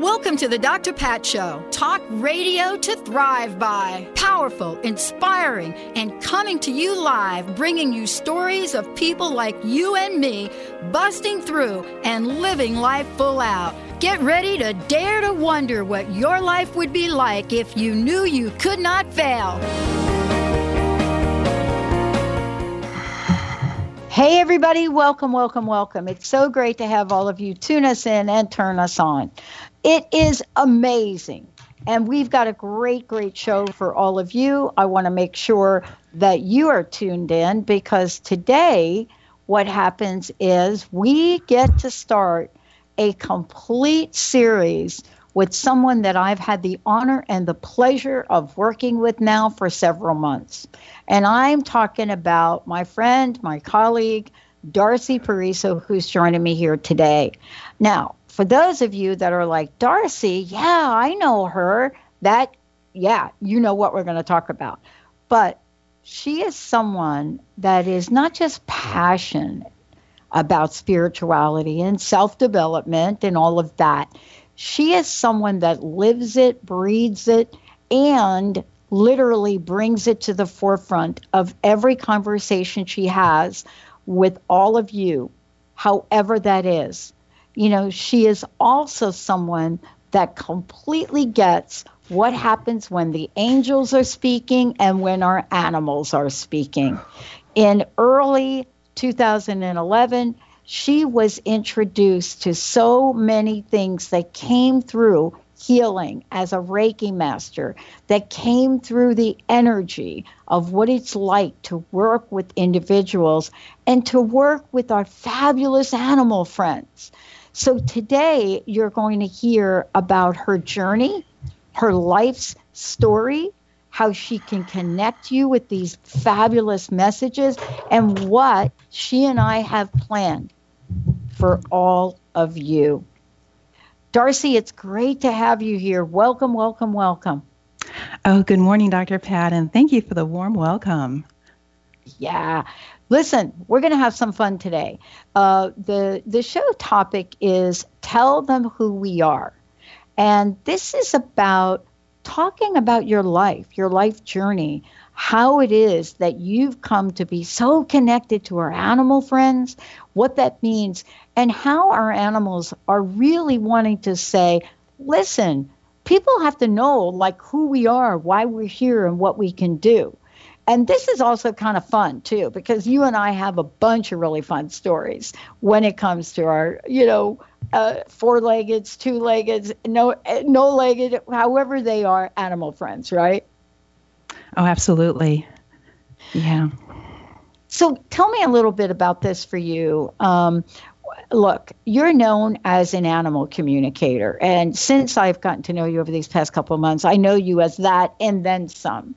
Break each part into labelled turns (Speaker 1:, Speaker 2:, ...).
Speaker 1: Welcome to the Dr. Pat Show. Talk radio to thrive by. Powerful, inspiring, and coming to you live, bringing you stories of people like you and me busting through and living life full out. Get ready to dare to wonder what your life would be like if you knew you could not fail.
Speaker 2: Hey, everybody, welcome, welcome, welcome. It's so great to have all of you tune us in and turn us on. It is amazing. And we've got a great, great show for all of you. I want to make sure that you are tuned in because today, what happens is we get to start a complete series with someone that I've had the honor and the pleasure of working with now for several months. And I'm talking about my friend, my colleague, Darcy Pariso, who's joining me here today. Now, for those of you that are like, Darcy, yeah, I know her, that, yeah, you know what we're going to talk about. But she is someone that is not just passionate about spirituality and self development and all of that. She is someone that lives it, breathes it, and literally brings it to the forefront of every conversation she has with all of you, however that is. You know, she is also someone that completely gets what happens when the angels are speaking and when our animals are speaking. In early 2011, she was introduced to so many things that came through healing as a Reiki master, that came through the energy of what it's like to work with individuals and to work with our fabulous animal friends. So today you're going to hear about her journey, her life's story, how she can connect you with these fabulous messages, and what she and I have planned for all of you. Darcy, it's great to have you here. Welcome, welcome, welcome.
Speaker 3: Oh, good morning, Dr. Pat, and thank you for the warm welcome.
Speaker 2: Yeah. Listen, we're going to have some fun today. Uh, the the show topic is tell them who we are, and this is about talking about your life, your life journey, how it is that you've come to be so connected to our animal friends, what that means, and how our animals are really wanting to say, listen, people have to know like who we are, why we're here, and what we can do. And this is also kind of fun too, because you and I have a bunch of really fun stories when it comes to our, you know, uh, four-leggeds, two-leggeds, no, no-legged, however they are, animal friends, right?
Speaker 3: Oh, absolutely. Yeah.
Speaker 2: So tell me a little bit about this for you. Um, look, you're known as an animal communicator. And since I've gotten to know you over these past couple of months, I know you as that and then some.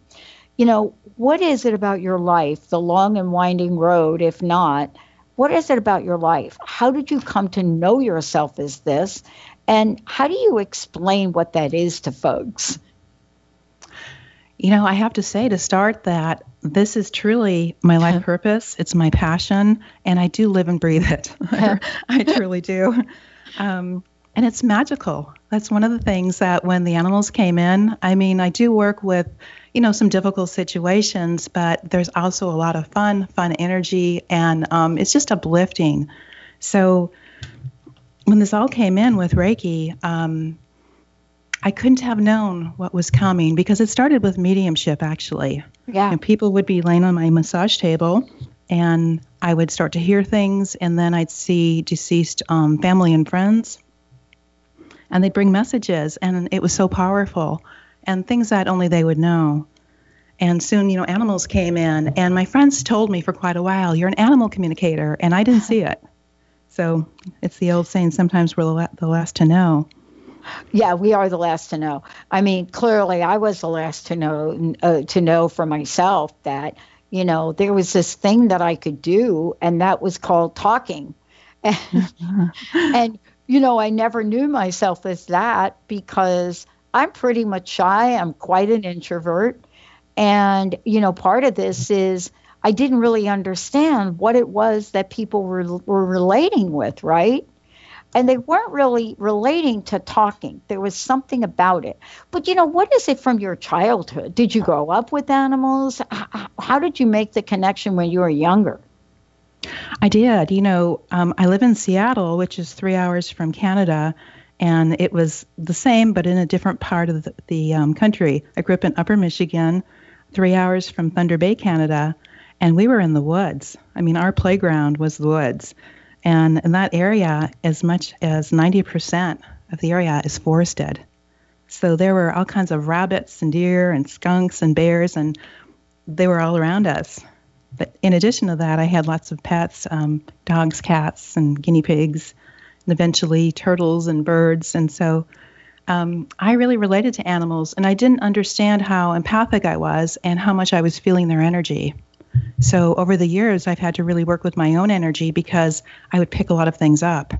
Speaker 2: You know, what is it about your life, the long and winding road, if not? What is it about your life? How did you come to know yourself as this? And how do you explain what that is to folks?
Speaker 3: You know, I have to say to start that this is truly my life purpose. It's my passion, and I do live and breathe it. I truly do. Um, and it's magical. That's one of the things that when the animals came in, I mean, I do work with, you know, some difficult situations, but there's also a lot of fun, fun energy, and um, it's just uplifting. So when this all came in with Reiki, um, I couldn't have known what was coming because it started with mediumship actually.
Speaker 2: Yeah.
Speaker 3: And people would be laying on my massage table and I would start to hear things, and then I'd see deceased um, family and friends, and they'd bring messages, and it was so powerful, and things that only they would know. And soon, you know, animals came in, and my friends told me for quite a while, "You're an animal communicator," and I didn't see it. So it's the old saying: sometimes we're the, the last to know.
Speaker 2: Yeah, we are the last to know. I mean, clearly, I was the last to know uh, to know for myself that you know there was this thing that I could do, and that was called talking. And, and you know, I never knew myself as that because I'm pretty much shy. I'm quite an introvert, and you know, part of this is I didn't really understand what it was that people were were relating with, right? And they weren't really relating to talking. There was something about it. But you know, what is it from your childhood? Did you grow up with animals? How did you make the connection when you were younger?
Speaker 3: I did. You know, um, I live in Seattle, which is three hours from Canada, and it was the same, but in a different part of the, the um, country. I grew up in Upper Michigan, three hours from Thunder Bay, Canada, and we were in the woods. I mean, our playground was the woods. And in that area, as much as 90% of the area is forested. So there were all kinds of rabbits and deer and skunks and bears, and they were all around us. But in addition to that, I had lots of pets um, dogs, cats, and guinea pigs, and eventually turtles and birds. And so um, I really related to animals, and I didn't understand how empathic I was and how much I was feeling their energy. So over the years, I've had to really work with my own energy because I would pick a lot of things up.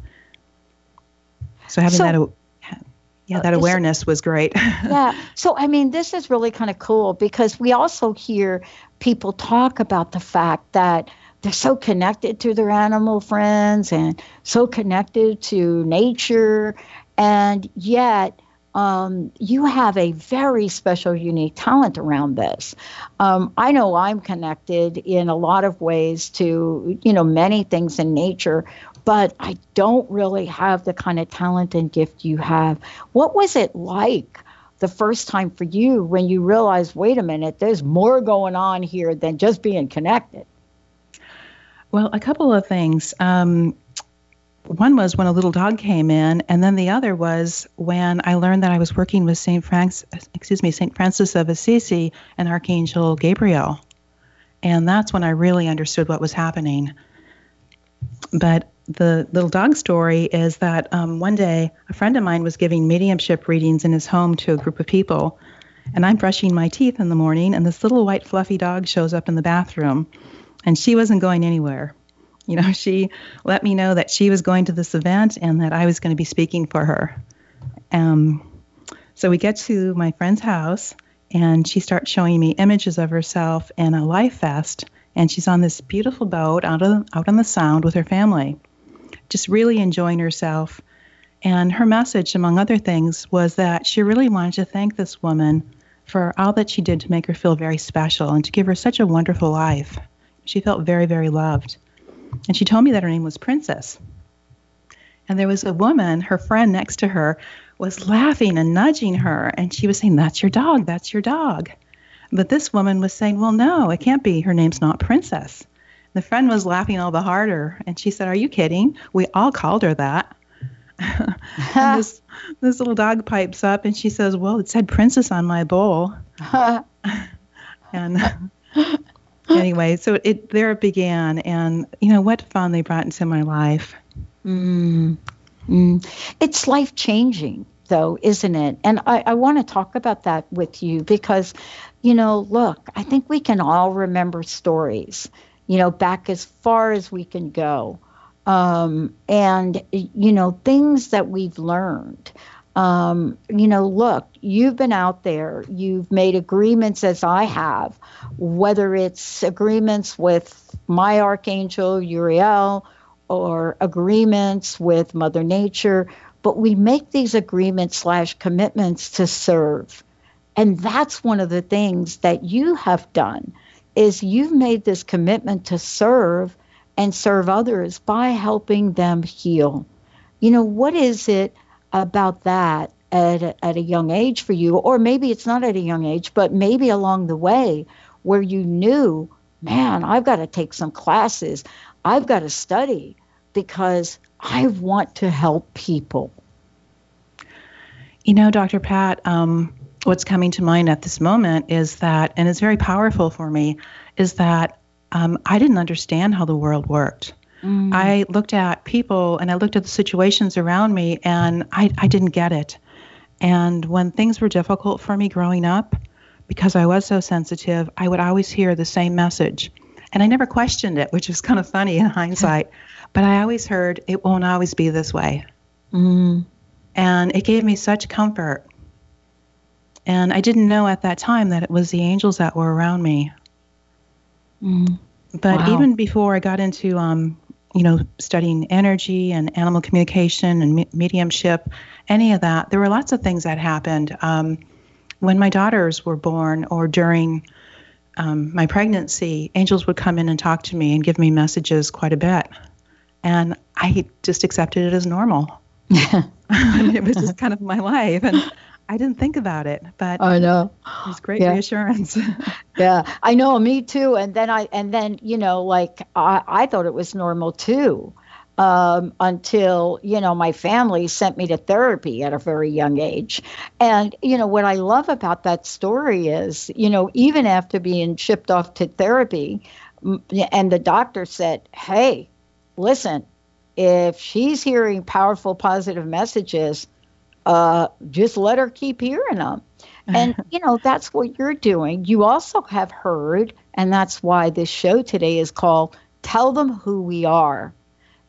Speaker 3: So having so, that, yeah, that uh, awareness was great.
Speaker 2: yeah. So I mean, this is really kind of cool because we also hear people talk about the fact that they're so connected to their animal friends and so connected to nature, and yet um, you have a very special, unique talent around this. Um, I know I'm connected in a lot of ways to, you know, many things in nature, but I don't really have the kind of talent and gift you have. What was it like? The first time for you when you realized, wait a minute, there's more going on here than just being connected?
Speaker 3: Well, a couple of things. Um, one was when a little dog came in, and then the other was when I learned that I was working with Saint Francis, excuse me, Saint Francis of Assisi and Archangel Gabriel, and that's when I really understood what was happening. But the little dog story is that um, one day a friend of mine was giving mediumship readings in his home to a group of people, and I'm brushing my teeth in the morning, and this little white fluffy dog shows up in the bathroom, and she wasn't going anywhere you know, she let me know that she was going to this event and that I was going to be speaking for her. Um, so we get to my friend's house and she starts showing me images of herself in a life vest. And she's on this beautiful boat out of out on the sound with her family just really enjoying herself. And her message among other things was that she really wanted to thank this woman for all that she did to make her feel very special and to give her such a wonderful life. She felt very very loved and she told me that her name was Princess. And there was a woman, her friend next to her, was laughing and nudging her. And she was saying, That's your dog, that's your dog. But this woman was saying, Well, no, it can't be. Her name's not Princess. The friend was laughing all the harder. And she said, Are you kidding? We all called her that. this, this little dog pipes up and she says, Well, it said Princess on my bowl. and anyway, so it there it began, and you know what fun they brought into my life.
Speaker 2: Mm. Mm. It's life changing, though, isn't it? And I, I want to talk about that with you because, you know, look, I think we can all remember stories, you know, back as far as we can go. Um, and, you know, things that we've learned um, you know, look, you've been out there, you've made agreements as I have, whether it's agreements with my archangel, Uriel, or agreements with Mother Nature, but we make these agreements slash commitments to serve. And that's one of the things that you have done is you've made this commitment to serve and serve others by helping them heal. You know, what is it about that at a, at a young age for you, or maybe it's not at a young age, but maybe along the way where you knew, man, I've got to take some classes. I've got to study because I want to help people.
Speaker 3: You know, Dr. Pat, um, what's coming to mind at this moment is that, and it's very powerful for me, is that um, I didn't understand how the world worked. Mm. I looked at people and I looked at the situations around me and I, I didn't get it. And when things were difficult for me growing up, because I was so sensitive, I would always hear the same message. And I never questioned it, which is kind of funny in hindsight. but I always heard, it won't always be this way. Mm. And it gave me such comfort. And I didn't know at that time that it was the angels that were around me. Mm. But wow. even before I got into, um, you know, studying energy and animal communication and me- mediumship, any of that, there were lots of things that happened. Um, when my daughters were born or during um, my pregnancy, angels would come in and talk to me and give me messages quite a bit. And I just accepted it as normal. it was just kind of my life. And I didn't think about it, but
Speaker 2: I know
Speaker 3: it was great yeah. reassurance.
Speaker 2: yeah, I know, me too. And then I, and then you know, like I, I thought it was normal too um, until you know my family sent me to therapy at a very young age and you know what i love about that story is you know even after being shipped off to therapy and the doctor said hey listen if she's hearing powerful positive messages uh, just let her keep hearing them and you know that's what you're doing you also have heard and that's why this show today is called tell them who we are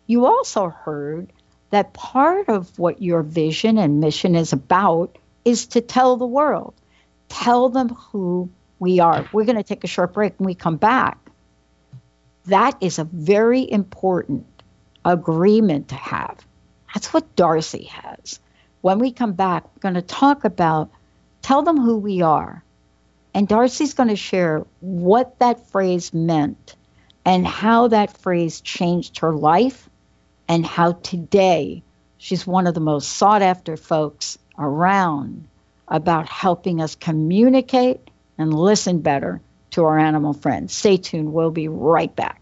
Speaker 2: you also heard that part of what your vision and mission is about is to tell the world, tell them who we are. We're going to take a short break and we come back. That is a very important agreement to have. That's what Darcy has. When we come back, we're going to talk about tell them who we are. And Darcy's going to share what that phrase meant and how that phrase changed her life and how today she's one of the most sought after folks around about helping us communicate and listen better to our animal friends. Stay tuned, we'll be right back.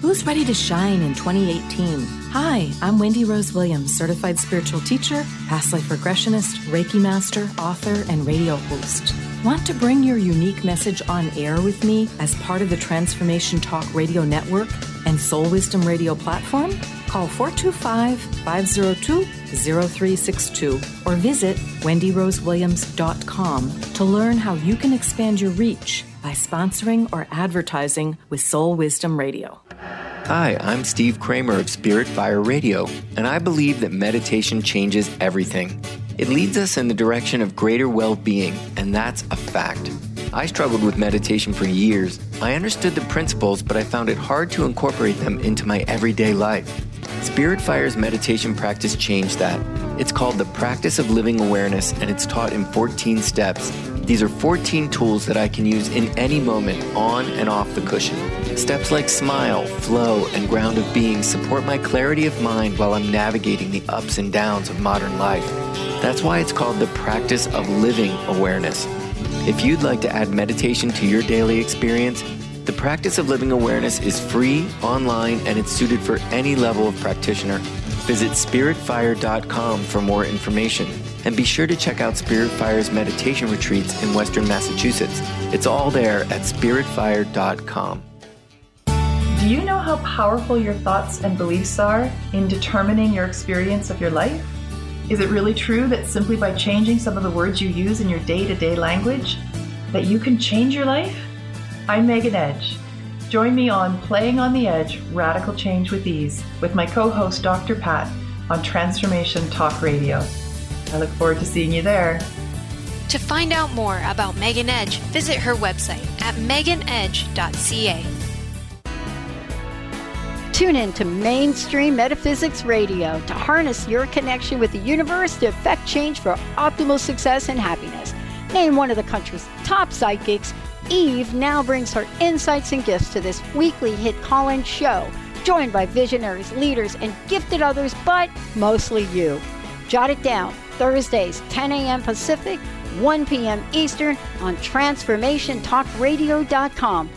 Speaker 4: Who's ready to shine in 2018? Hi, I'm Wendy Rose Williams, certified spiritual teacher, past life regressionist, Reiki master, author, and radio host. Want to bring your unique message on air with me as part of the Transformation Talk Radio Network and Soul Wisdom Radio platform? Call 425 502 0362 or visit wendyrosewilliams.com to learn how you can expand your reach by sponsoring or advertising with Soul Wisdom Radio.
Speaker 5: Hi, I'm Steve Kramer of Spirit Fire Radio, and I believe that meditation changes everything. It leads us in the direction of greater well being, and that's a fact. I struggled with meditation for years. I understood the principles, but I found it hard to incorporate them into my everyday life. Spirit Fire's meditation practice changed that. It's called the Practice of Living Awareness, and it's taught in 14 steps. These are 14 tools that I can use in any moment, on and off the cushion. Steps like smile, flow, and ground of being support my clarity of mind while I'm navigating the ups and downs of modern life. That's why it's called the practice of living awareness. If you'd like to add meditation to your daily experience, the practice of living awareness is free, online, and it's suited for any level of practitioner. Visit spiritfire.com for more information. And be sure to check out Spirit Fire's meditation retreats in Western Massachusetts. It's all there at spiritfire.com.
Speaker 6: Do you know how powerful your thoughts and beliefs are in determining your experience of your life? Is it really true that simply by changing some of the words you use in your day-to-day language that you can change your life? I'm Megan Edge. Join me on Playing on the Edge Radical Change with Ease with my co host Dr. Pat on Transformation Talk Radio. I look forward to seeing you there.
Speaker 7: To find out more about Megan Edge, visit her website at meganedge.ca.
Speaker 2: Tune in to Mainstream Metaphysics Radio to harness your connection with the universe to effect change for optimal success and happiness. Named one of the country's top psychics, Eve now brings her insights and gifts to this weekly hit call in show, joined by visionaries, leaders, and gifted others, but mostly you. Jot it down Thursdays, 10 a.m. Pacific, 1 p.m. Eastern on TransformationTalkRadio.com.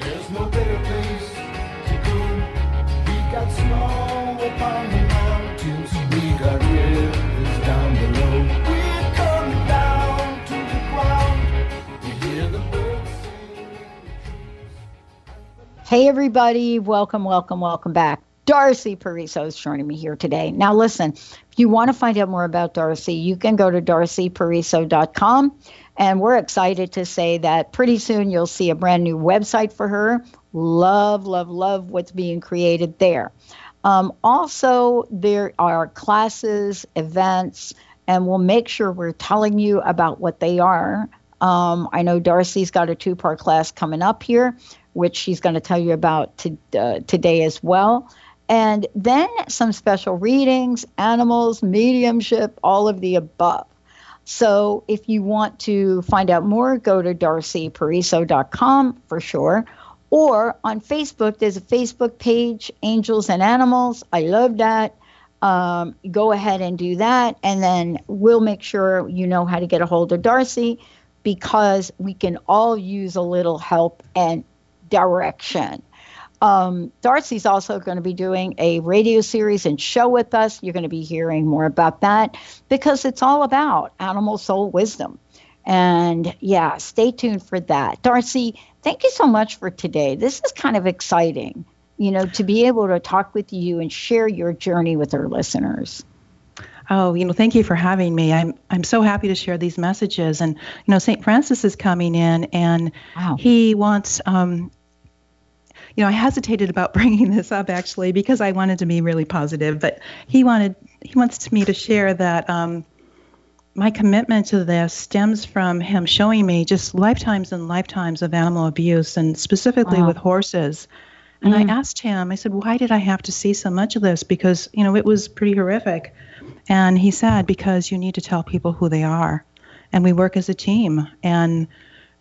Speaker 8: There's no better place to go. We got snow upon the mountains. We got rivers down below. We're coming down to the ground. You hear the birds sing.
Speaker 2: Hey, everybody. Welcome, welcome, welcome back. Darcy Pariso is joining me here today. Now, listen, if you want to find out more about Darcy, you can go to darcypariso.com. And we're excited to say that pretty soon you'll see a brand new website for her. Love, love, love what's being created there. Um, also, there are classes, events, and we'll make sure we're telling you about what they are. Um, I know Darcy's got a two part class coming up here, which she's going to tell you about to, uh, today as well. And then some special readings, animals, mediumship, all of the above. So if you want to find out more, go to darcypariso.com for sure. Or on Facebook, there's a Facebook page, Angels and Animals. I love that. Um, go ahead and do that. And then we'll make sure you know how to get a hold of Darcy because we can all use a little help and direction. Um, Darcy's also going to be doing a radio series and show with us. You're going to be hearing more about that because it's all about animal soul wisdom. And yeah, stay tuned for that. Darcy, thank you so much for today. This is kind of exciting, you know, to be able to talk with you and share your journey with our listeners.
Speaker 3: Oh, you know, thank you for having me. I'm I'm so happy to share these messages. And you know, St. Francis is coming in, and
Speaker 2: wow.
Speaker 3: he wants um, you know, I hesitated about bringing this up actually because I wanted to be really positive, but he wanted he wants me to share that um, my commitment to this stems from him showing me just lifetimes and lifetimes of animal abuse, and specifically
Speaker 2: Wow.
Speaker 3: with horses. And
Speaker 2: Mm.
Speaker 3: I asked him, I said, why did I have to see so much of this? Because you know it was pretty horrific. And he said, because you need to tell people who they are, and we work as a team, and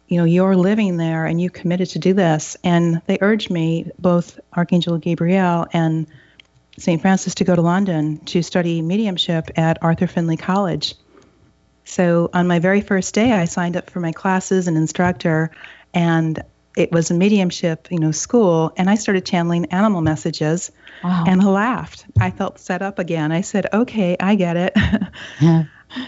Speaker 3: you know you're living there and you committed to do this. And they urged me both archangel gabriel and st francis to go to london to study mediumship at arthur findlay college. So on my very first day i signed up for my classes and instructor and it was a mediumship you know school. And i started channeling animal messages
Speaker 2: Wow.
Speaker 3: and laughed. I felt set up again. I said okay i get it.
Speaker 2: Yeah.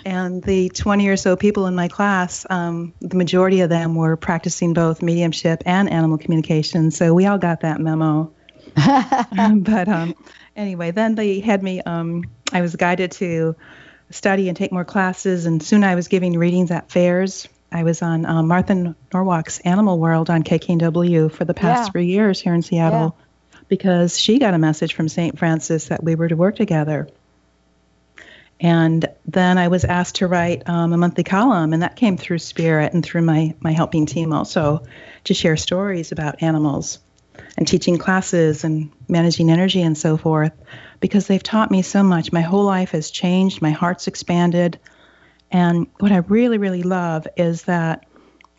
Speaker 3: And the 20 or so people in my class, um, the majority of them were practicing both mediumship and animal communication. So we all got that memo. but um, anyway, then they had me, um, I was guided to study and take more classes. And soon I was giving readings at fairs. I was on um, Martha Norwalk's Animal World on KKNW for the past
Speaker 2: Yeah.
Speaker 3: three years here in Seattle because she got a message from St. Francis that we were to work together. And then I was asked to write um, a monthly column, and that came through Spirit and through my, my helping team also to share stories about animals and teaching classes and managing energy and so forth because they've taught me so much. My whole life has changed, my heart's expanded. And what I really, really love is that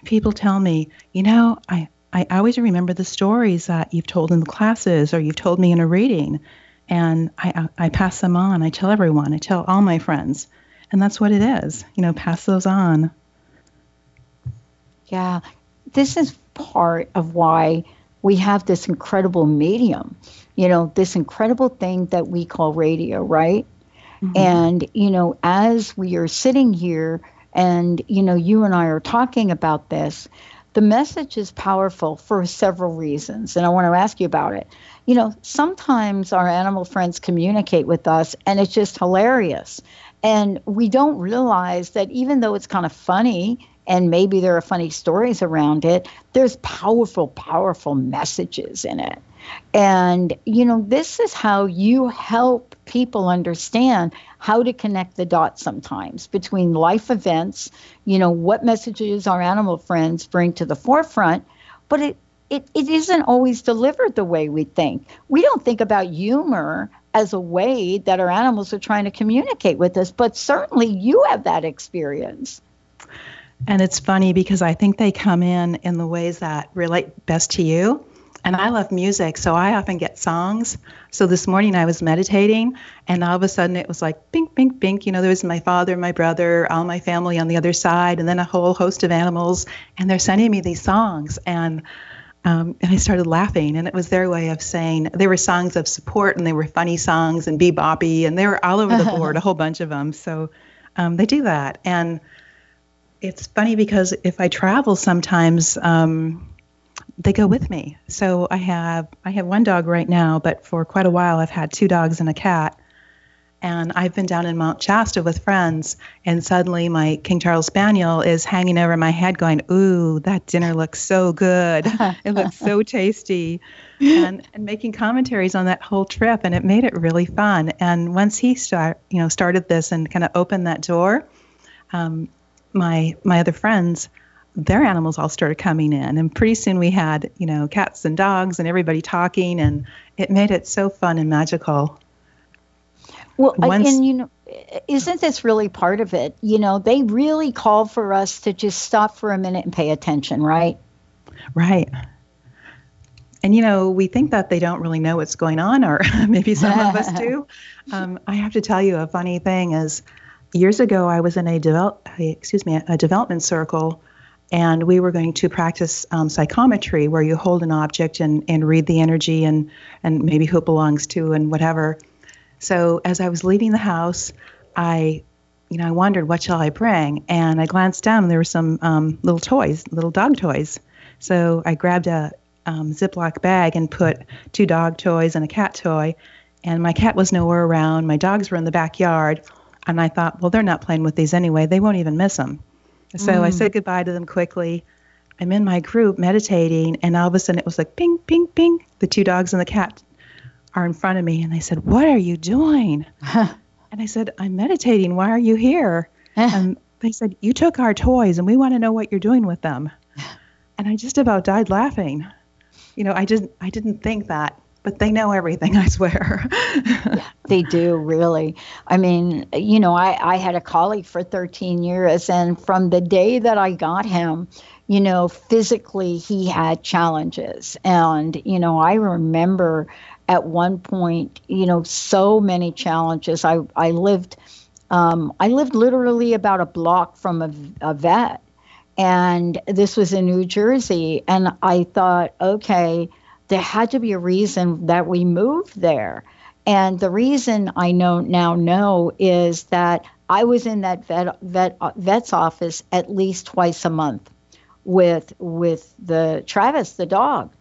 Speaker 3: people tell me, you know, I, I always remember the stories that you've told in the classes or you've told me in a reading and I, I pass them on. I tell everyone. I tell all my friends, and that's what it is. You know, pass those on.
Speaker 2: Yeah, this is part of why we have this incredible medium, you know, this incredible thing that we call radio, right? Mm-hmm. And, you know, as we are sitting here and, you know, you and I are talking about this, the message is powerful for several reasons. And I want to ask you about it. You know, sometimes our animal friends communicate with us and it's just hilarious. And we don't realize that even though it's kind of funny and maybe there are funny stories around it, there's powerful, powerful messages in it. And, you know, this is how you help people understand how to connect the dots sometimes between life events, you know, what messages our animal friends bring to the forefront, but it, it, it isn't always delivered the way we think. We don't think about humor as a way that our animals are trying to communicate with us, but certainly you have that experience.
Speaker 3: And it's funny because I think they come in in the ways that relate best to you. And I love music, so I often get songs. So this morning I was meditating, and all of a sudden it was like bink, bink, bink. You know, there was my father, my brother, all my family on the other side, and then a whole host of animals. And they're sending me these songs. And um, and I started laughing, and it was their way of saying they were songs of support, and they were funny songs and beboppy, and they were all over the board, a whole bunch of them. So um, they do that, and it's funny because if I travel, sometimes um, they go with me. So I have I have one dog right now, but for quite a while I've had two dogs and a cat. And I've been down in Mount Shasta with friends, and suddenly my King Charles Spaniel is hanging over my head, going, "Ooh, that dinner looks so good! it looks so tasty," and, and making commentaries on that whole trip, and it made it really fun. And once he start, you know, started this and kind of opened that door, um, my my other friends their animals all started coming in. And pretty soon we had you know cats and dogs and everybody talking and it made it so fun and magical.
Speaker 2: Well Once, and you know isn't this really part of it? You know they really call for us to just stop for a minute and pay attention right?
Speaker 3: Right. And you know we think that they don't really know what's going on or maybe some of us do. Um, i have to tell you a funny thing is years ago i was in a develop excuse me a development circle and we were going to practice um, psychometry where you hold an object and, and read the energy and, and maybe who it belongs to and whatever. So as i was leaving the house i you know i wondered what shall i bring? And i glanced down and there were some um, little toys little dog toys. So i grabbed a um, ziploc bag and put two dog toys and a cat toy. And my cat was nowhere around. My dogs were in the backyard. And i thought well they're not playing with these anyway. They won't even miss them so mm. I said goodbye to them quickly. I'm in my group meditating, and all of a sudden it was like ping, ping, ping. The two dogs and the cat are in front of me, and they said, "What are you doing?" and I said, "I'm meditating. Why are you here?" and they said, "You took our toys, and we want to know what you're doing with them." And I just about died laughing. You know, I just I didn't think that but they know everything, I swear.
Speaker 2: yeah, they do, really. I mean, you know, I, I had a colleague for 13 years, and from the day that I got him, you know, physically he had challenges. And, you know, I remember at one point, you know, so many challenges. I, I lived. Um, I lived literally about a block from a, a vet, and this was in New Jersey. And I thought, okay, there had to be a reason that we moved there. And the reason I know now know is that I was in that vet, vet vet's office at least twice a month with with the Travis the dog.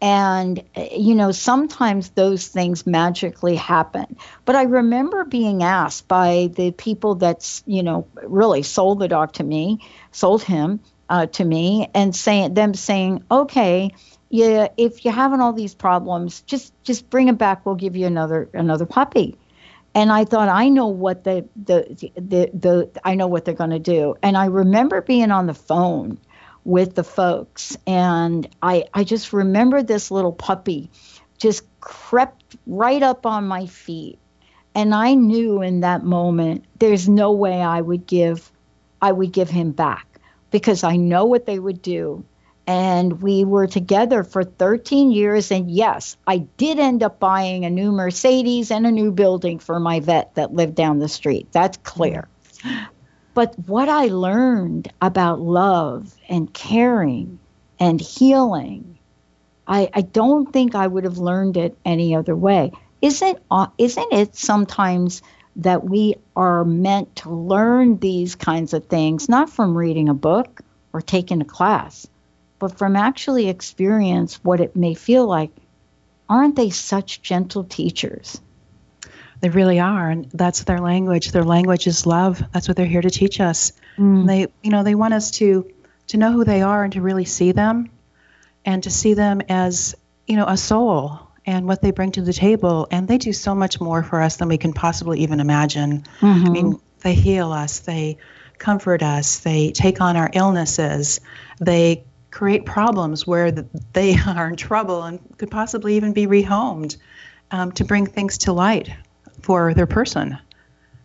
Speaker 2: And you know, sometimes those things magically happen. But I remember being asked by the people that's, you know, really sold the dog to me, sold him uh, to me, and saying them saying, okay, yeah, if you're having all these problems, just just bring it back. We'll give you another another puppy. And I thought, I know what the the the, the I know what they're going to do. And I remember being on the phone with the folks, and I I just remember this little puppy just crept right up on my feet, and I knew in that moment there's no way I would give I would give him back because I know what they would do and we were together for 13 years. And yes, I did end up buying a new Mercedes and a new building for my vet that lived down the street. That's clear. But what I learned about love and caring and healing, I, I don't think I would have learned it any other way. Isn't, uh, isn't it sometimes that we are meant to learn these kinds of things, not from reading a book or taking a class? But from actually experience what it may feel like, aren't they such gentle teachers?
Speaker 3: They really are, and that's their language. Their language is love. That's what they're here to teach us. Mm. They, you know, they want us to to know who they are and to really see them, and to see them as, you know, a soul and what they bring to the table. And they do so much more for us than we can possibly even imagine.
Speaker 2: Mm-hmm.
Speaker 3: I mean, they heal us, they comfort us, they take on our illnesses, they create problems where they are in trouble and could possibly even be rehomed um, to bring things to light for their person. I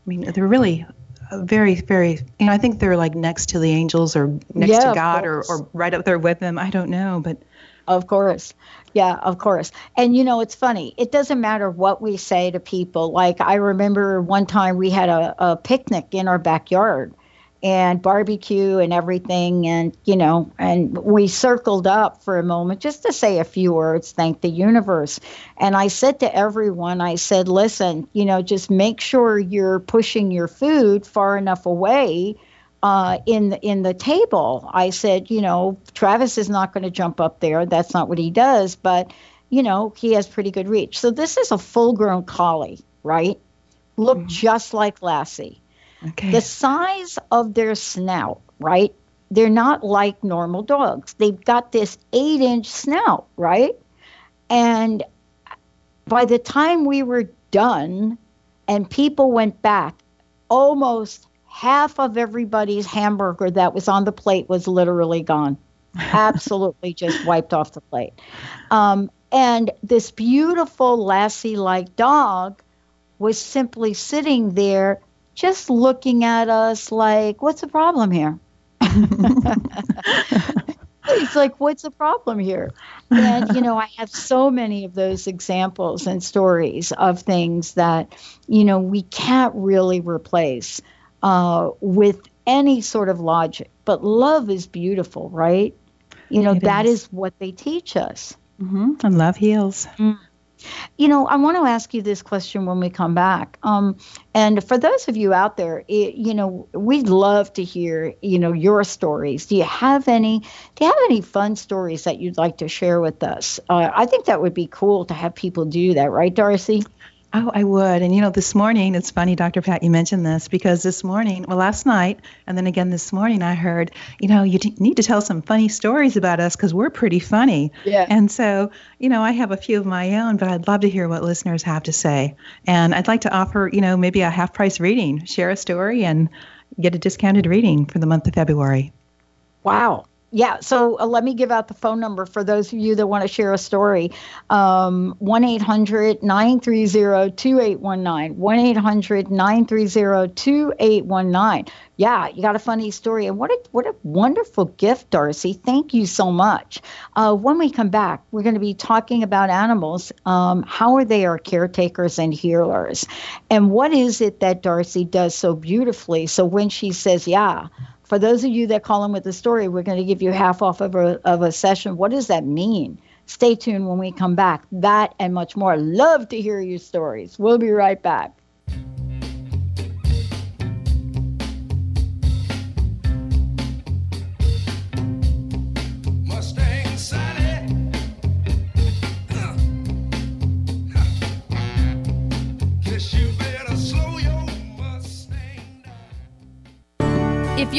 Speaker 3: mean, they're really very, very, you know, I think they're like next to the angels or next
Speaker 2: Yeah,
Speaker 3: to God or, or right up there with them. I don't know, but
Speaker 2: Of course. Yeah, of course. And you know, it's funny. It doesn't matter what we say to people. Like, I remember one time we had a, a picnic in our backyard and barbecue and everything. And, you know, and we circled up for a moment just to say a few words, thank the universe. And I said to everyone, I said, listen, you know, just make sure you're pushing your food far enough away uh, in the, in the table. I said, you know, Travis is not going to jump up there. That's not what he does. But you know, he has pretty good reach. So this is a full-grown collie, right? Look just like Lassie.
Speaker 3: Okay.
Speaker 2: The size of their snout, right? They're not like normal dogs. They've got this eight-inch snout, right? And by the time we were done, and people went back, almost half of everybody's hamburger that was on the plate was literally gone. Absolutely just wiped off the plate. Um, and this beautiful lassie like dog was simply sitting there just looking at us like, what's the problem here? It's like, what's the problem here? And, you know, I have so many of those examples and stories of things that, you know, we can't really replace uh, with any sort of logic. But love is beautiful, right? You know,
Speaker 3: It
Speaker 2: that
Speaker 3: is.
Speaker 2: is what they teach us.
Speaker 3: hmm And love heals.
Speaker 2: You know, I want to ask you this question when we come back. Um, and for those of you out there, it, you know, we'd love to hear, you know, your stories. Do you have any? Do you have any fun stories that you'd like to share with us? Uh, I think that would be cool to have people do that, right, Darcy?
Speaker 3: Oh, I would. And you know, this morning, it's funny, Dr. Pat, you mentioned this because this morning, well, last night, and then again this morning, I heard, you know, you t- need to tell some funny stories about us because we're pretty funny.
Speaker 2: Yeah.
Speaker 3: And so, you know, I have a few of my own, but I'd love to hear what listeners have to say. And I'd like to offer, you know, maybe a half price reading, share a story, and get a discounted reading for the month of February.
Speaker 2: Wow. Yeah. So uh, let me give out the phone number for those of you that want to share a story. Um, 1 800 930 2819. 1 800 930 2819. Yeah, you got a funny story. And what a, what a wonderful gift, Darcy. Thank you so much. Uh, when we come back, we're going to be talking about animals. Um, how are they our caretakers and healers? And what is it that Darcy does so beautifully? So when she says, yeah, for those of you that call in with the story, we're going to give you half off of a, of a session. What does that mean? Stay tuned when we come back. That and much more. Love to hear your stories. We'll be right back.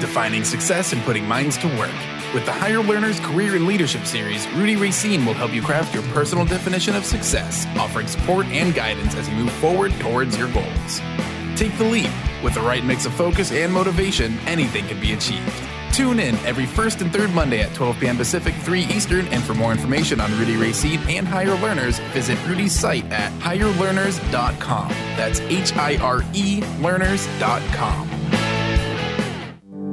Speaker 9: Defining success and putting minds to work. With the Higher Learners Career and Leadership Series, Rudy Racine will help you craft your personal definition of success, offering support and guidance as you move forward towards your goals. Take the leap. With the right mix of focus and motivation, anything can be achieved. Tune in every first and third Monday at 12 p.m. Pacific, 3 Eastern, and for more information on Rudy Racine and Higher Learners, visit Rudy's site at higherlearners.com. That's H I R E learners.com.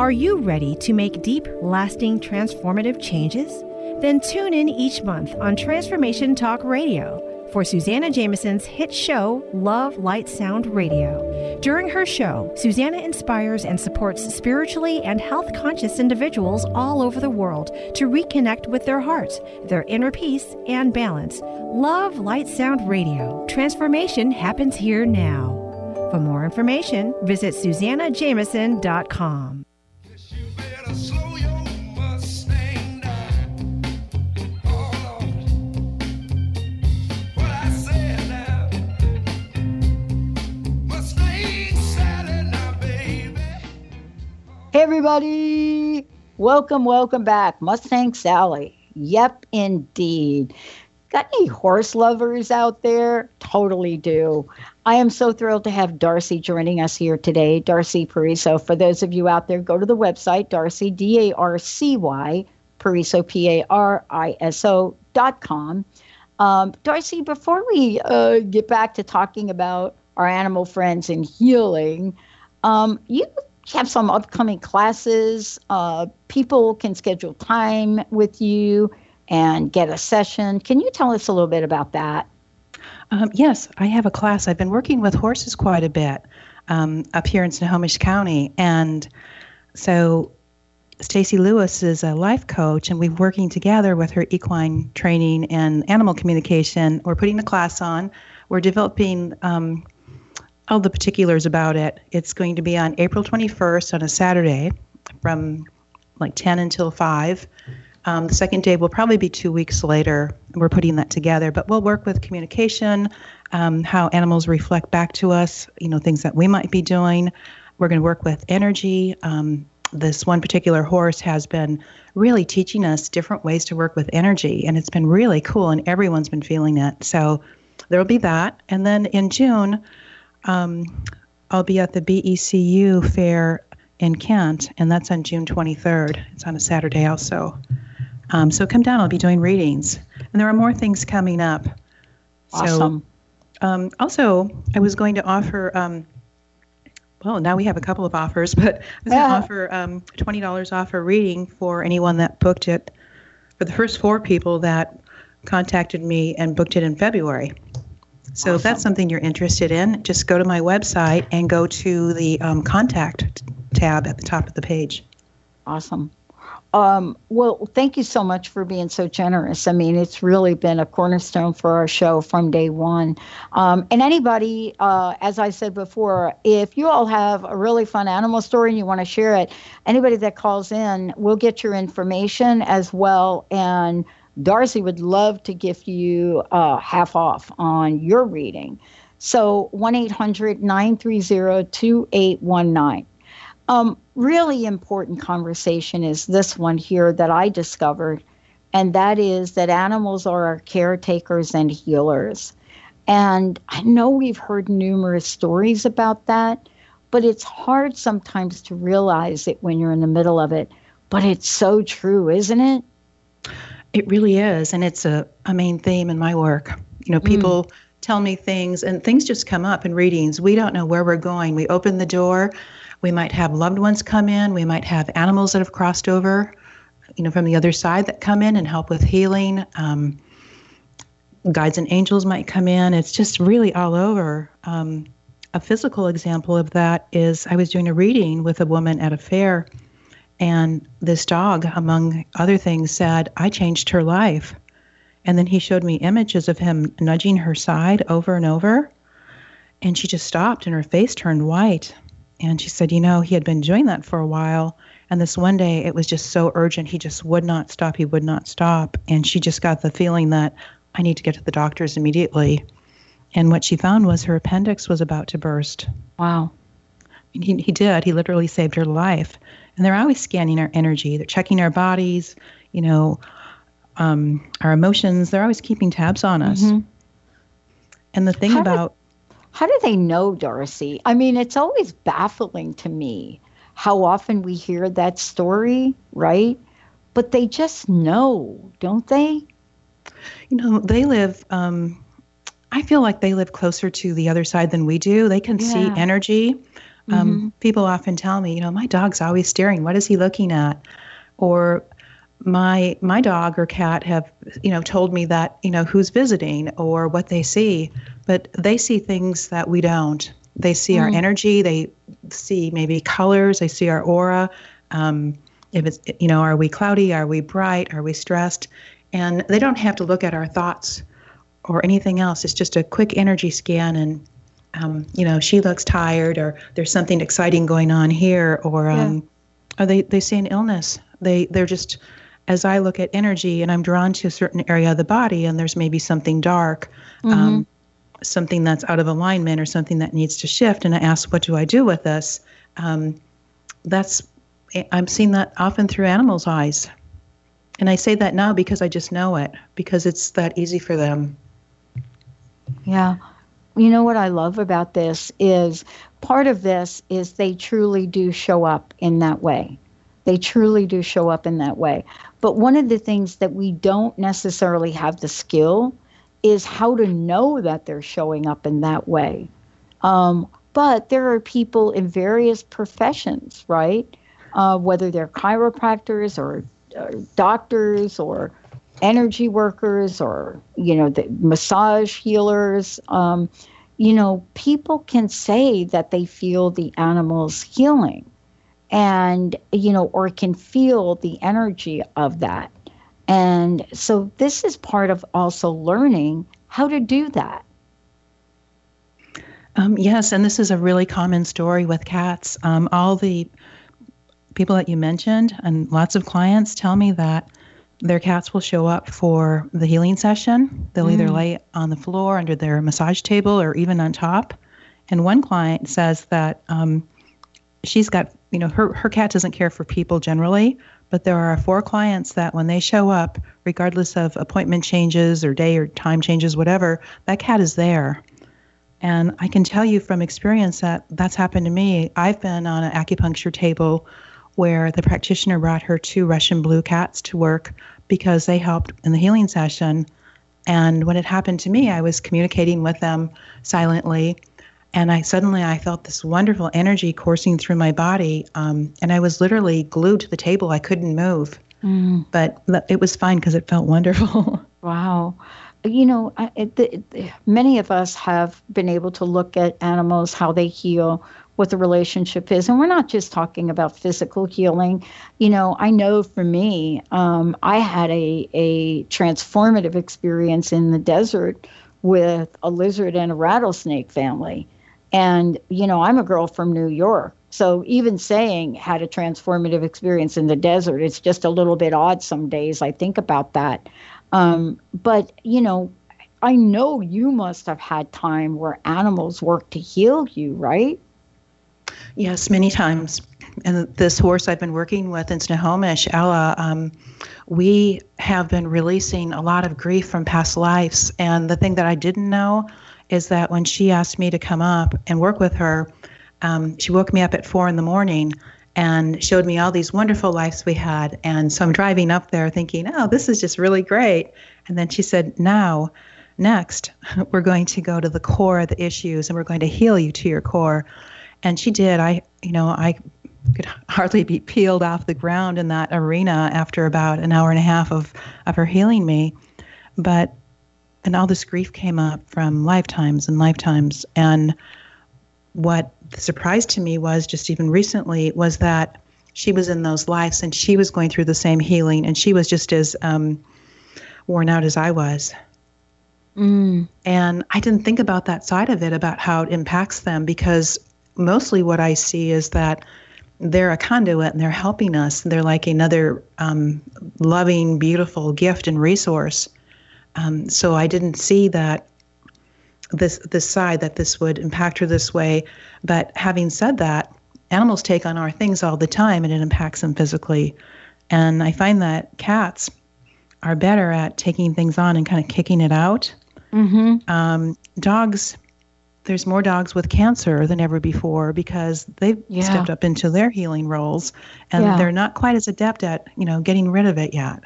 Speaker 10: Are you ready to make deep, lasting, transformative changes? Then tune in each month on Transformation Talk Radio for Susanna Jameson's hit show, Love, Light, Sound Radio. During her show, Susanna inspires and supports spiritually and health conscious individuals all over the world to reconnect with their hearts, their inner peace, and balance. Love, Light, Sound Radio. Transformation happens here now. For more information, visit SusannaJameson.com.
Speaker 2: Hey, everybody. Welcome, welcome back. Mustang Sally. Yep, indeed. Got any horse lovers out there? Totally do. I am so thrilled to have Darcy joining us here today, Darcy Pariso. For those of you out there, go to the website, Darcy, D A R C Y, Pariso, P A R I S O dot com. Um, Darcy, before we uh, get back to talking about our animal friends and healing, um, you have some upcoming classes. Uh, people can schedule time with you and get a session. Can you tell us a little bit about that?
Speaker 3: Um, yes, I have a class. I've been working with horses quite a bit um, up here in Snohomish County, and so Stacy Lewis is a life coach, and we're working together with her equine training and animal communication. We're putting the class on. We're developing um, all the particulars about it. It's going to be on April 21st on a Saturday from like 10 until 5. Um, the second day will probably be two weeks later. We're putting that together, but we'll work with communication, um, how animals reflect back to us, you know, things that we might be doing. We're going to work with energy. Um, this one particular horse has been really teaching us different ways to work with energy, and it's been really cool, and everyone's been feeling it. So there will be that. And then in June, um, I'll be at the BECU fair in Kent, and that's on June 23rd. It's on a Saturday also. Um, so come down. I'll be doing readings, and there are more things coming up.
Speaker 2: Awesome.
Speaker 3: So, um, also, I was going to offer. Um, well, now we have a couple of offers, but I was going to offer um, twenty dollars off a reading for anyone that booked it. For the first four people that contacted me and booked it in February. So if that's something you're interested in, just go to my website and go to the um, contact tab at the top of the page.
Speaker 2: Awesome. Um, well, thank you so much for being so generous. I mean, it's really been a cornerstone for our show from day one. Um, and anybody, uh, as I said before, if you all have a really fun animal story and you want to share it, anybody that calls in, we'll get your information as well. And Darcy would love to give you uh, half off on your reading. So 1 800 930 2819. Um, really important conversation is this one here that I discovered, and that is that animals are our caretakers and healers. And I know we've heard numerous stories about that, but it's hard sometimes to realize it when you're in the middle of it. But it's so true, isn't it?
Speaker 3: It really is, and it's a, a main theme in my work. You know, people mm. tell me things, and things just come up in readings. We don't know where we're going. We open the door. We might have loved ones come in. We might have animals that have crossed over, you know, from the other side that come in and help with healing. Um, guides and angels might come in. It's just really all over. Um, a physical example of that is I was doing a reading with a woman at a fair, and this dog, among other things, said, I changed her life. And then he showed me images of him nudging her side over and over. And she just stopped and her face turned white. And she said, You know, he had been doing that for a while. And this one day, it was just so urgent. He just would not stop. He would not stop. And she just got the feeling that I need to get to the doctors immediately. And what she found was her appendix was about to burst.
Speaker 2: Wow.
Speaker 3: He, he did. He literally saved her life. And they're always scanning our energy. They're checking our bodies, you know, um, our emotions. They're always keeping tabs on us.
Speaker 2: Mhm.
Speaker 3: And the thing
Speaker 2: How
Speaker 3: about
Speaker 2: How do they know, Darcy? I mean, it's always baffling to me how often we hear that story, right? But they just know, don't they?
Speaker 3: you know they live um, i feel like they live closer to the other side than we do they can see
Speaker 2: Yeah.
Speaker 3: Energy um, people often tell me you know my dog's always staring. What is he looking at? Or my my dog or cat have you know told me that you know who's visiting or what they see. But they see things that we don't. They see our
Speaker 2: Mm.
Speaker 3: energy. They see maybe colors. They see our aura. Um, if it's you know are we cloudy? Are we bright? Are we stressed? And they don't have to look at our thoughts or anything else. It's just a quick energy scan and um, you know she looks tired or there's something exciting going on here or um, or they, they see an illness. They they're just as i look at energy and i'm drawn to a certain area of the body and there's maybe something dark um, something that's out of alignment or something that needs to shift and i ask what do i do with this? Um, that's i'm seeing that often through animals eyes. And i say that now because i just know it because it's that easy for them.
Speaker 2: Yeah. You know what I love about this is part of this is they truly do show up in that way. They truly do show up in that way. But one of the things that we don't necessarily have the skill is how to know that they're showing up in that way. Um, but there are people in various professions, right? Uh, whether they're chiropractors or, or doctors or energy workers or you know the massage healers um, you know people can say that they feel the animals healing and you know or can feel the energy of that and so this is part of also learning how to do that
Speaker 3: Um, yes, and this is a really common story with cats. Um, all the people that you mentioned and lots of clients tell me that their cats will show up for the healing session. They'll either
Speaker 2: Mm.
Speaker 3: lay on the floor under their massage table or even on top. And one client says that um, she's got, you know, her, her cat doesn't care for people generally, but there are four clients that when they show up, regardless of appointment changes or day or time changes, whatever, that cat is there. And I can tell you from experience that that's happened to me. I've been on an acupuncture table where the practitioner brought her two Russian blue cats to work because they helped in the healing session. And when it happened to me, I was communicating with them silently. And I suddenly I felt this wonderful energy coursing through my body, um, and I was literally glued to the table. I couldn't move, but it was fine because it felt wonderful.
Speaker 2: Wow. You know, I- it, the, many of us have been able to look at animals, how they heal, what the relationship is. And we're not just talking about physical healing. You know, I know for me, um, I had a, a transformative experience in the desert with a lizard and a rattlesnake family. And, you know, I'm a girl from New York. So even saying had a transformative experience in the desert, it's just a little bit odd some days. I think about that. Um, but, you know, I know you must have had time where animals work to heal you, right?
Speaker 3: Yes, many times. And this horse I've been working with in Snohomish, Ella, um, we have been releasing a lot of grief from past lives. And the thing that I didn't know is that when she asked me to come up and work with her, um, she woke me up at four in the morning and showed me all these wonderful lives we had. And so I'm driving up there thinking, oh, this is just really great. And then she said, now, next, we're going to go to the core of the issues and we're going to heal you to your core. And she did. I, you know, I could hardly be peeled off the ground in that arena after about an hour and a half of, of her healing me. But and all this grief came up from lifetimes and lifetimes. And what surprised to me was just even recently was that she was in those lives and she was going through the same healing and she was just as um, worn out as I was.
Speaker 2: Mm.
Speaker 3: And I didn't think about that side of it, about how it impacts them, because mostly what I see is that they're a conduit and they're helping us. They're like another um, loving, beautiful gift and resource. Um, so I didn't see that this this side that this would impact her this way. But having said that, animals take on our things all the time and it impacts them physically. And I find that cats are better at taking things on and kind of kicking it out.
Speaker 2: Mm-hmm.
Speaker 3: Um, dogs, there's more dogs with cancer than ever before because they've
Speaker 2: Yeah.
Speaker 3: stepped up into their healing roles, and
Speaker 2: Yeah.
Speaker 3: they're not quite as adept at you know getting rid of it yet.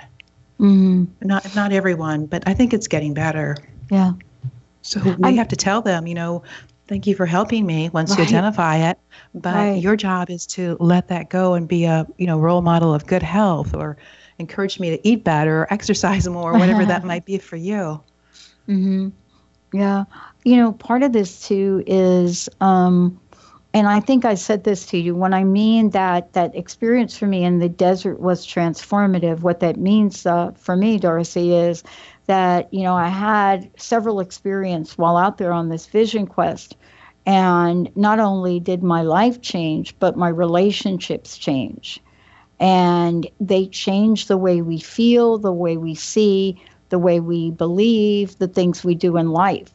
Speaker 2: Mm-hmm.
Speaker 3: Not not everyone, but I think it's getting better.
Speaker 2: Yeah.
Speaker 3: So we have to tell them, you know, thank you for helping me once you identify it, but
Speaker 2: Right.
Speaker 3: your job is to let that go and be a you know role model of good health or encourage me to eat better or exercise more, whatever that might be for you.
Speaker 2: hmm Yeah. You know, part of this too is, um, and I think I said this to you when I mean that that experience for me in the desert was transformative. What that means uh, for me, Darcy, is that you know I had several experiences while out there on this vision quest, and not only did my life change, but my relationships change and they change the way we feel, the way we see, the way we believe, the things we do in life.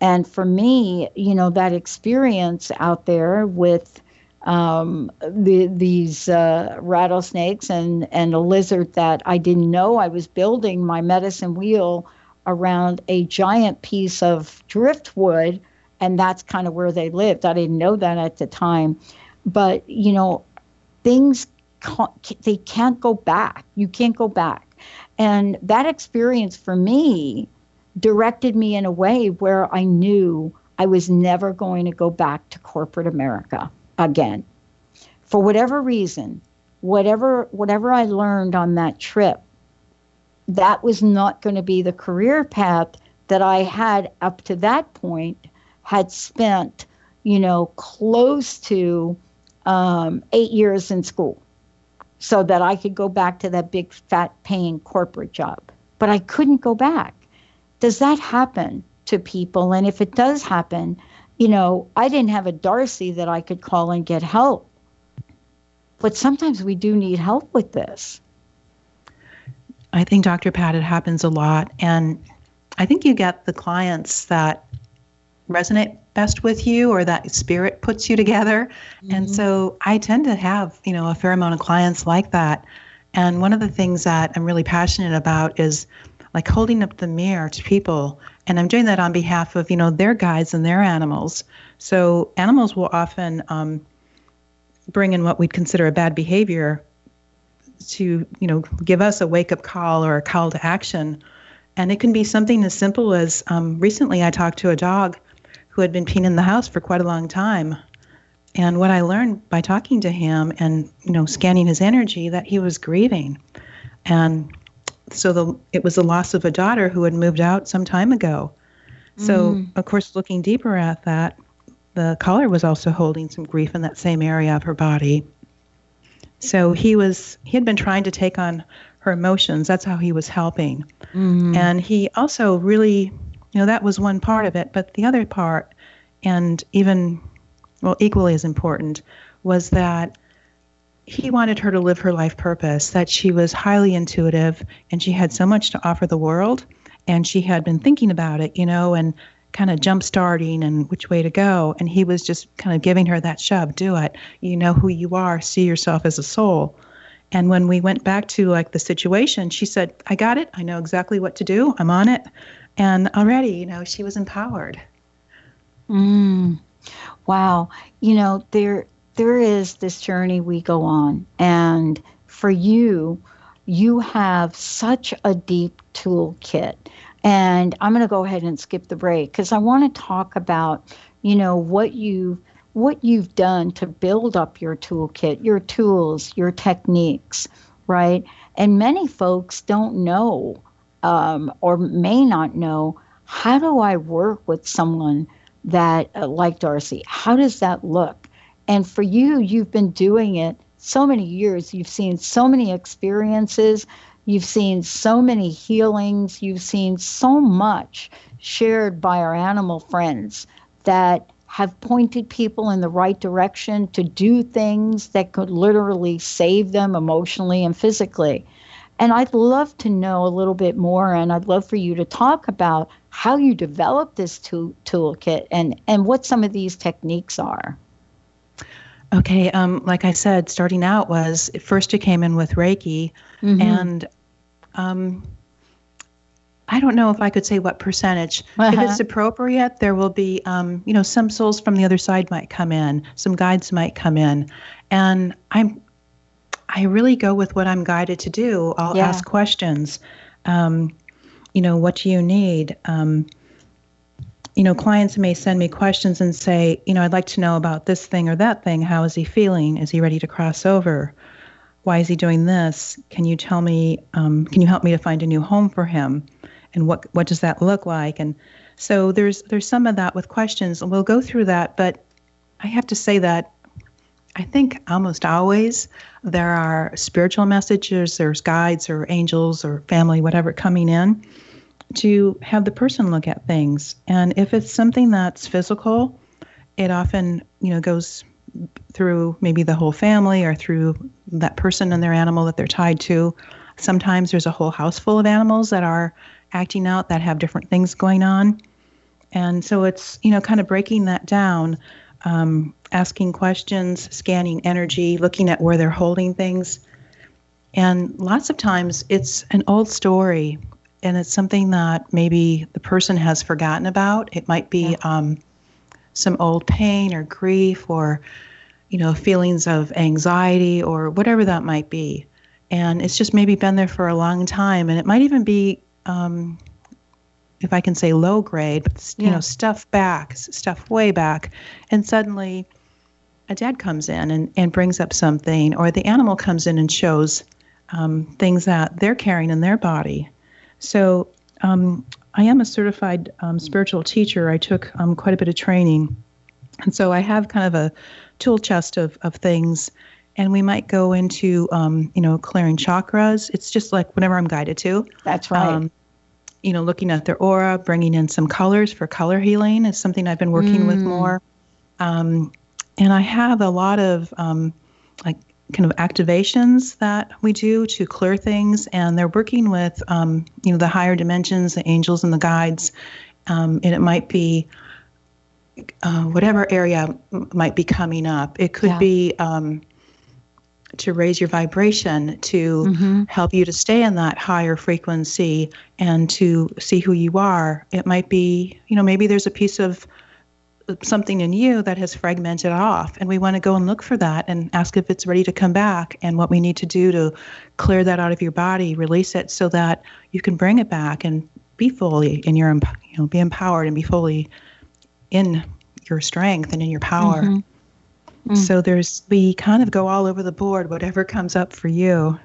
Speaker 2: And for me, you know, that experience out there with um, the, these uh, rattlesnakes and, and a lizard that I didn't know I was building my medicine wheel around a giant piece of driftwood, and that's kind of where they lived. I didn't know that at the time. But, you know, things can't, they can't go back. You can't go back. And that experience for me directed me in a way where I knew I was never going to go back to corporate America again. For whatever reason, whatever whatever I learned on that trip, that was not going to be the career path that I had up to that point had spent, you know, close to um, eight years in school so that I could go back to that big fat paying corporate job. But I couldn't go back. Does that happen to people? And if it does happen, you know, I didn't have a Darcy that I could call and get help. But sometimes we do need help with this.
Speaker 3: I think Dr. Pat, it happens a lot. And I think you get the clients that resonate best with you or that spirit puts you together. And mm-hmm. so I tend to have, you know, a fair amount of clients like that. And one of the things that I'm really passionate about is like holding up the mirror to people. And I'm doing that on behalf of, you know, their guides and their animals. So animals will often um, bring in what we'd consider a bad behavior to you know give us a wake up call or a call to action and it can be something as simple as um, recently i talked to a dog who had been peeing in the house for quite a long time and what i learned by talking to him and you know scanning his energy that he was grieving and so the it was the loss of a daughter who had moved out some time ago so
Speaker 2: Mm.
Speaker 3: of course looking deeper at that the caller was also holding some grief in that same area of her body so he was he had been trying to take on her emotions. That's how he was helping.
Speaker 2: Mm.
Speaker 3: And he also really, you know, that was one part of it, but the other part and even well equally as important was that he wanted her to live her life purpose, that she was highly intuitive and she had so much to offer the world and she had been thinking about it, you know, and kind of jump starting and which way to go. And he was just kind of giving her that shove, do it. You know who you are, see yourself as a soul. And when we went back to like the situation, she said, I got it. I know exactly what to do. I'm on it. And already, you know, she was empowered.
Speaker 2: Mm. Wow. You know, there there is this journey we go on and for you you have such a deep toolkit. And I'm going to go ahead and skip the break cuz I want to talk about, you know, what you what you've done to build up your toolkit, your tools, your techniques, right? And many folks don't know um, or may not know how do I work with someone that uh, like Darcy? How does that look? And for you, you've been doing it so many years. You've seen so many experiences. You've seen so many healings. You've seen so much shared by our animal friends that have pointed people in the right direction to do things that could literally save them emotionally and physically. And I'd love to know a little bit more, and I'd love for you to talk about how you developed this tool, toolkit and, and what some of these techniques are.
Speaker 3: Okay, um, like I said, starting out was first you came in with Reiki, mm-hmm. and um, I don't know if I could say what percentage. Uh-huh. If it's appropriate, there will be, um, you know, some souls from the other side might come in, some guides might come in, and I'm, I really go with what I'm guided to do. I'll yeah. ask questions. Um, you know, what do you need? You know, clients may send me questions and say, you know, I'd like to know about this thing or that thing. How is he feeling? Is he ready to cross over? Why is he doing this? Can you tell me? Um, can you help me to find a new home for him? and what what does that look like and so there's there's some of that with questions and we'll go through that but i have to say that i think almost always there are spiritual messages there's guides or angels or family whatever coming in to have the person look at things and if it's something that's physical it often you know goes through maybe the whole family or through that person and their animal that they're tied to sometimes there's a whole house full of animals that are acting out that have different things going on. And so it's, you know, kind of breaking that down, um, asking questions, scanning energy, looking at where they're holding things. And lots of times it's an old story and it's something that maybe the person has forgotten about. It might be yeah. um, some old pain or grief or, you know, feelings of anxiety or whatever that might be. And it's just maybe been there for a long time. And it might even be um, if I can say low grade, but you yeah. know, stuff back, stuff way back, and suddenly a dad comes in and, and brings up something, or the animal comes in and shows um, things that they're carrying in their body. So um, I am a certified um, spiritual teacher. I took um, quite a bit of training, and so I have kind of a tool chest of of things. And we might go into um, you know clearing chakras. It's just like whenever i'm guided to.
Speaker 2: That's right. Um,
Speaker 3: you know looking at their aura bringing in some colors for color healing is something i've been working mm. with more. Um, and i have a lot of um, like kind of activations that we do to clear things and they're working with um, you know the higher dimensions the angels and the guides um, and it might be uh, whatever area m- might be coming up it could yeah. be um, to raise your vibration, to mm-hmm. help you to stay in that higher frequency and to see who you are. It might be, you know, maybe there's a piece of something in you that has fragmented off, and we want to go and look for that and ask if it's ready to come back and what we need to do to clear that out of your body, release it so that you can bring it back and be fully in your, you know, be empowered and be fully in your strength and in your power. Mm-hmm. Mm. So there's we kind of go all over the board, whatever comes up for you.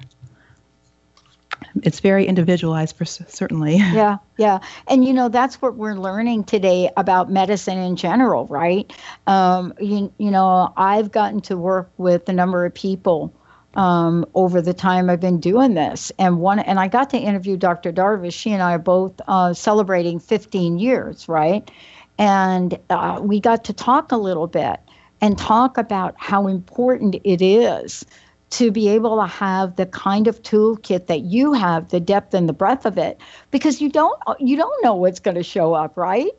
Speaker 3: It's very individualized for certainly.
Speaker 2: Yeah, yeah, and you know that's what we're learning today about medicine in general, right? Um, you you know I've gotten to work with a number of people um, over the time I've been doing this. And one, and I got to interview Dr. Darvish. She and I are both uh, celebrating 15 years, right? And uh, we got to talk a little bit and talk about how important it is to be able to have the kind of toolkit that you have the depth and the breadth of it because you don't you don't know what's going to show up right?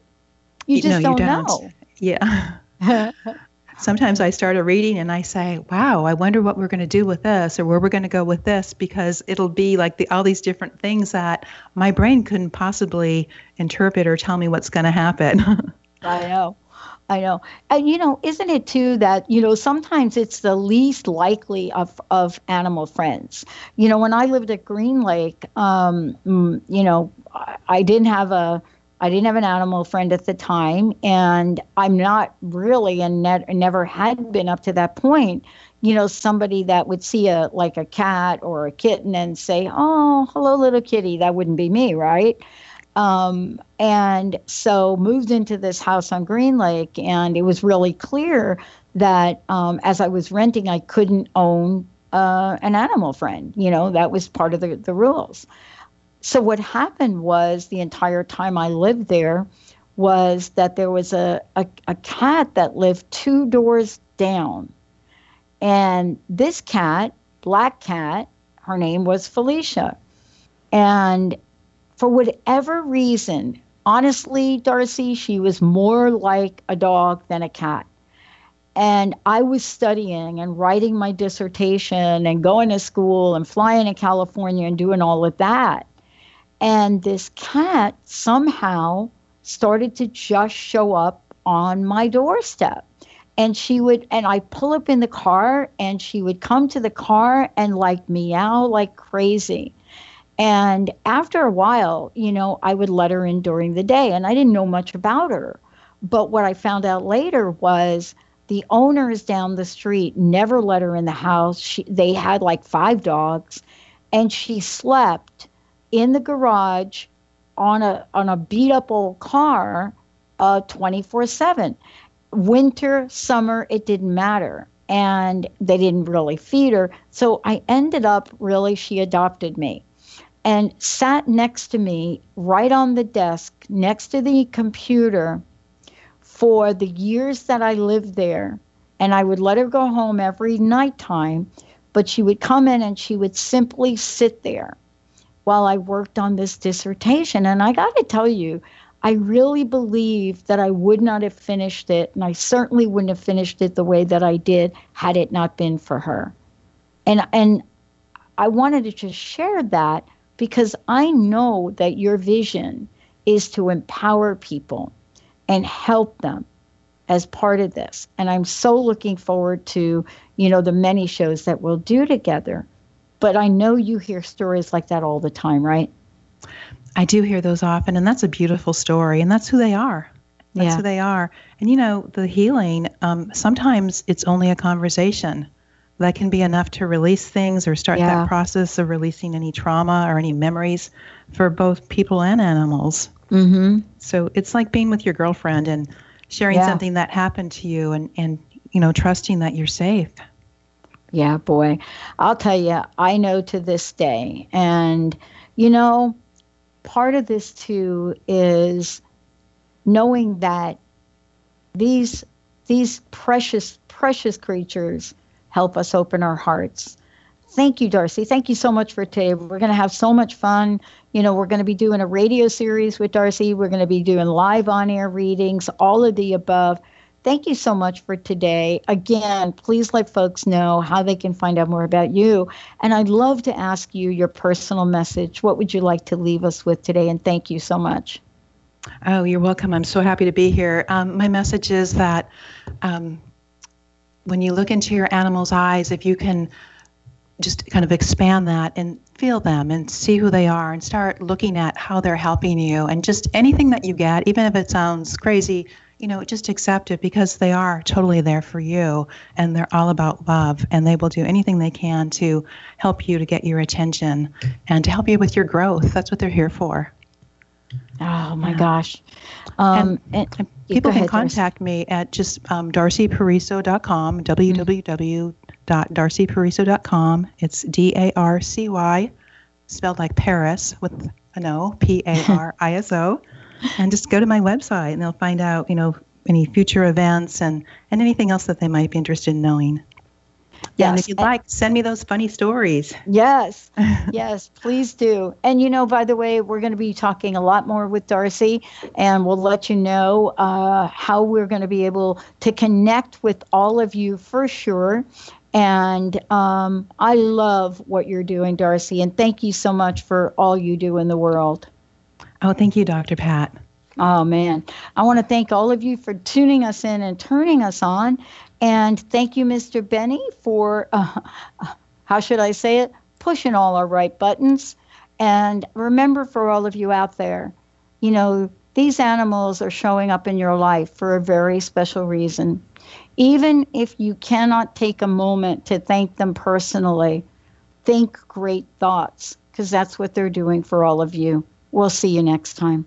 Speaker 2: You just
Speaker 3: no,
Speaker 2: don't,
Speaker 3: don't.
Speaker 2: know.
Speaker 3: Yeah. Sometimes i start a reading and i say wow i wonder what we're going to do with this or where we're going to go with this because it'll be like the all these different things that my brain couldn't possibly interpret or tell me what's going to happen.
Speaker 2: I know I know. And you know, isn't it too that, you know, sometimes it's the least likely of, of animal friends. You know, when I lived at Green Lake, um, mm, you know, I didn't have a I didn't have an animal friend at the time, and I'm not really and ne- never had been up to that point. You know, somebody that would see a like a cat or a kitten and say, "Oh, hello, little kitty." That wouldn't be me, right? Um, and so moved into this house on Green Lake, and it was really clear that um, as I was renting, I couldn't own uh, an animal friend. You know, that was part of the, the rules. So what happened was the entire time I lived there was that there was a, a, a cat that lived two doors down. And this cat, black cat, her name was Felicia. And for whatever reason, honestly, Darcy, she was more like a dog than a cat. And I was studying and writing my dissertation and going to school and flying to California and doing all of that. And this cat somehow started to just show up on my doorstep. And she would, and I pull up in the car and she would come to the car and like meow like crazy. And after a while, you know, I would let her in during the day and I didn't know much about her. But what I found out later was the owners down the street never let her in the house. She, they had like five dogs and she slept in the garage on a on a beat up old car uh 24/7. Winter, summer, it didn't matter. And they didn't really feed her. So I ended up really she adopted me and sat next to me right on the desk next to the computer for the years that I lived there. And I would let her go home every nighttime, but she would come in and she would simply sit there while I worked on this dissertation. And I got to tell you, I really believe that I would not have finished it, and I certainly wouldn't have finished it the way that I did had it not been for her. And and I wanted to just share that because I know that your vision is to empower people and help them as part of this. And I'm so looking forward to, you know, the many shows that we'll do together. But I know you hear stories like that all the time, right?
Speaker 3: I do hear those often, and that's a beautiful story, and that's who they are. That's
Speaker 2: Yeah.
Speaker 3: who they are. And you know, the healing, um, sometimes it's only a conversation that can be enough to release things or start
Speaker 2: Yeah.
Speaker 3: that process of releasing any trauma or any memories for both people and animals.
Speaker 2: Mm-hmm.
Speaker 3: So it's like being with your girlfriend and sharing
Speaker 2: Yeah.
Speaker 3: something that happened to you and, and you know, trusting that you're safe.
Speaker 2: Yeah, boy. I'll tell you, I know to this day. And, you know, part of this too is knowing that these these precious precious creatures help us open our hearts. Thank you, Darcy. Thank you so much for today. We're going to have so much fun. You know, we're going to be doing a radio series with Darcy. We're going to be doing live on air readings, all of the above. Thank you so much for today. Again, please let folks know how they can find out more about you. And I'd love to ask you your personal message. What would you like to leave us with today? And thank you so much.
Speaker 3: Oh, you're welcome. I'm so happy to be here. Um, my message is that um, when you look into your animal's eyes, if you can just kind of expand that and feel them and see who they are and start looking at how they're helping you and just anything that you get, even if it sounds crazy, you know, just accept it because they are totally there for you and they're all about love and they will do anything they can to help you to get your attention and to help you with your growth. That's what they're here for.
Speaker 2: Oh my gosh. Um, and,
Speaker 3: and people
Speaker 2: go
Speaker 3: can
Speaker 2: ahead, Darcy.
Speaker 3: contact me at just um, darcypariso.com, www.darcypariso.com. It's D A R C Y, spelled like Paris with an O, P A R I S O. And just go to my website and they'll find out, you know, any future events and, and anything else that they might be interested in knowing. And
Speaker 2: Yes,
Speaker 3: if you'd like, send me those funny stories.
Speaker 2: Yes, yes, please do. And you know, by the way, we're going to be talking a lot more with Darcy, and we'll let you know uh, how we're going to be able to connect with all of you for sure. And um, I love what you're doing, Darcy, and thank you so much for all you do in the world.
Speaker 3: Oh, thank you, Dr. Pat.
Speaker 2: Oh, man. I want to thank all of you for tuning us in and turning us on. And thank you, Mr. Benny, for, uh, how should I say it, pushing all our right buttons. And remember, for all of you out there, you know, these animals are showing up in your life for a very special reason. Even if you cannot take a moment to thank them personally, think great thoughts, because that's what they're doing for all of you.
Speaker 11: We'll see you next time.